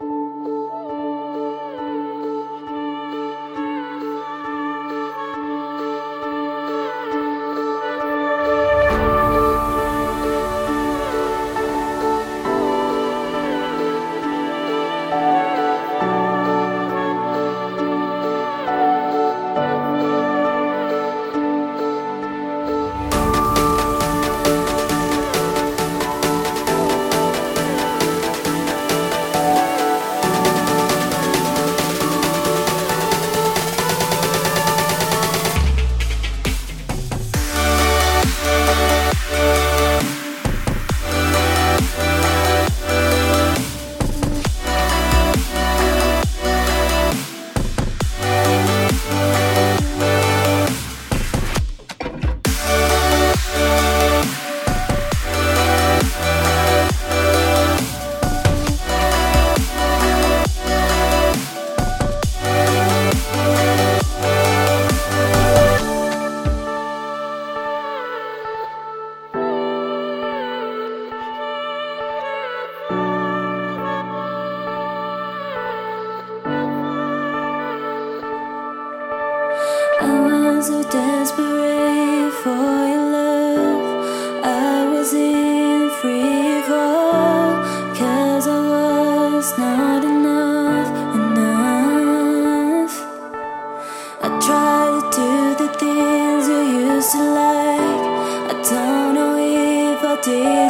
Bye. so desperate for your love. I was in free fall, cause I was not enough, enough. I tried to do the things you used to like. I don't know if I did.